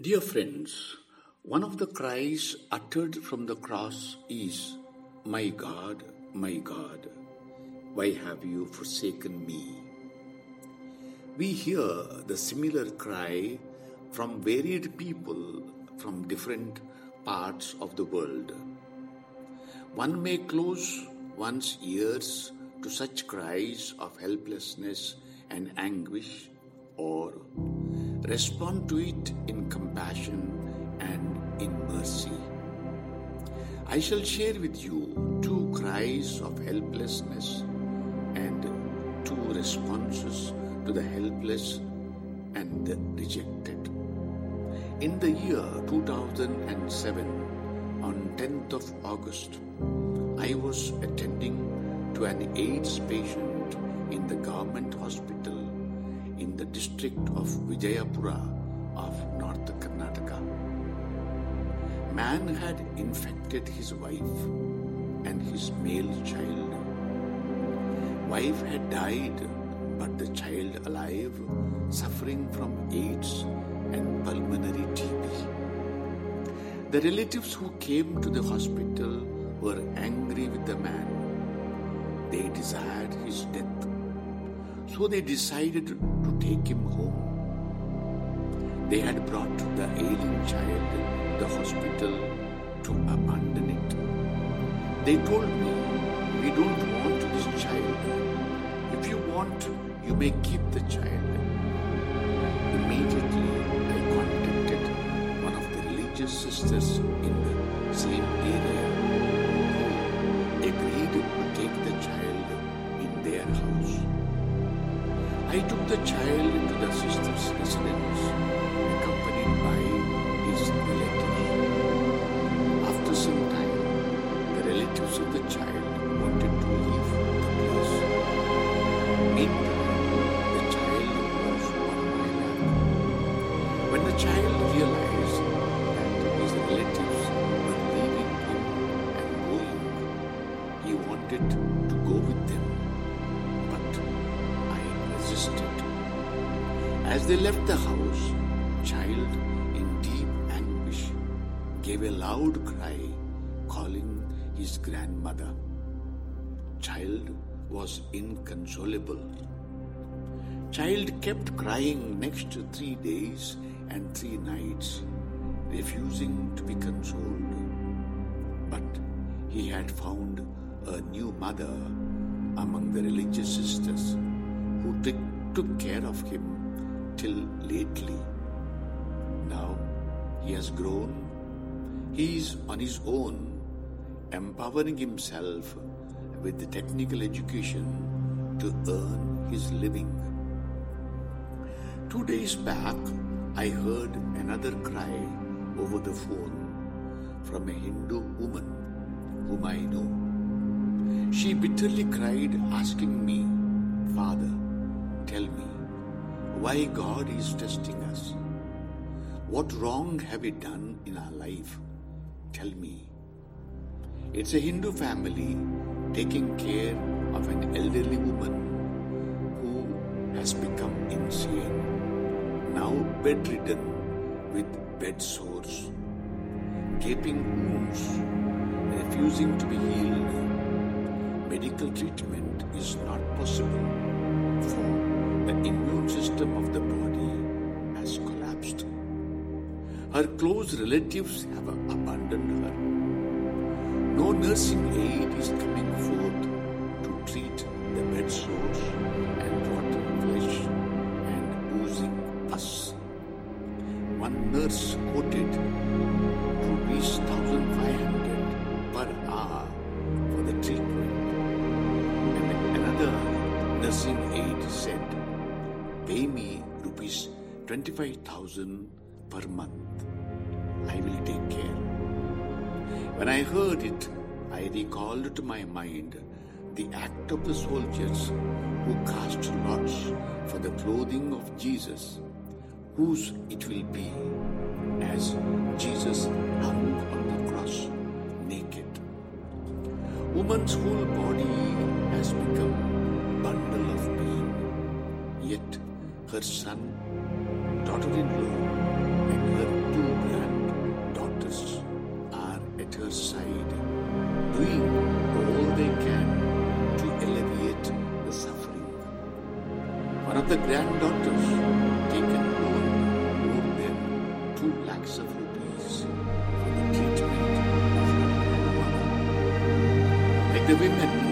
Dear friends, one of the cries uttered from the cross is, My God, my God, why have you forsaken me? We hear the similar cry from varied people from different parts of the world. One may close one's ears to such cries of helplessness and anguish or respond to it in compassion and in mercy. I shall share with you two cries of helplessness and two responses to the helpless and the rejected. In the year 2007, on 10th of August, I was attending to an AIDS patient in the government hospital in the district of Vijayapura of North Karnataka. Man had infected his wife and his male child. Wife had died, but the child alive, suffering from AIDS and pulmonary TB. The relatives who came to the hospital were angry with the man. They desired his death. So they decided to take him home. They had brought the ailing child to the hospital to abandon it. They told me, We don't want this child. If you want, you may keep the child. Immediately, I contacted one of the religious sisters in the same area I took the child into the sister's residence, accompanied by his relatives. After some time, the relatives of the child wanted to leave the place. Meantime, the child was on my lap. When the child realized that his relatives were leaving him and going, he wanted to go with them, As they left the house, child in deep anguish gave a loud cry calling his grandmother. Child was inconsolable. Child kept crying next three days and three nights, refusing to be consoled. But he had found a new mother among the religious sisters who took, care of him till lately. Now he has grown. He is on his own, empowering himself with the technical education to earn his living. Two days back, I heard another cry over the phone from a Hindu woman whom I know. She bitterly cried, asking me, Father, tell me, why God is testing us? What wrong have we done in our life? Tell me. It's a Hindu family taking care of an elderly woman who has become insane, now bedridden with bed sores, gaping wounds, refusing to be healed. Medical treatment is not possible immune system of the body has collapsed. Her close relatives have abandoned her. No nursing aid is coming forth to treat the bed sores and rotten flesh and oozing pus. One nurse quoted rupees 1500 per hour for the treatment. And another nursing aid said, pay me rupees 25,000 per month. I will take care. When I heard it, I recalled to my mind the act of the soldiers who cast lots for the clothing of Jesus, whose it will be, as Jesus hung on the cross naked. Woman's whole body has become bundle of her son, daughter-in-law, and her two granddaughters are at her side, doing all they can to alleviate the suffering. One of the granddaughters, taken home, owed them two lakhs of rupees for the treatment of her grandmother. Like the women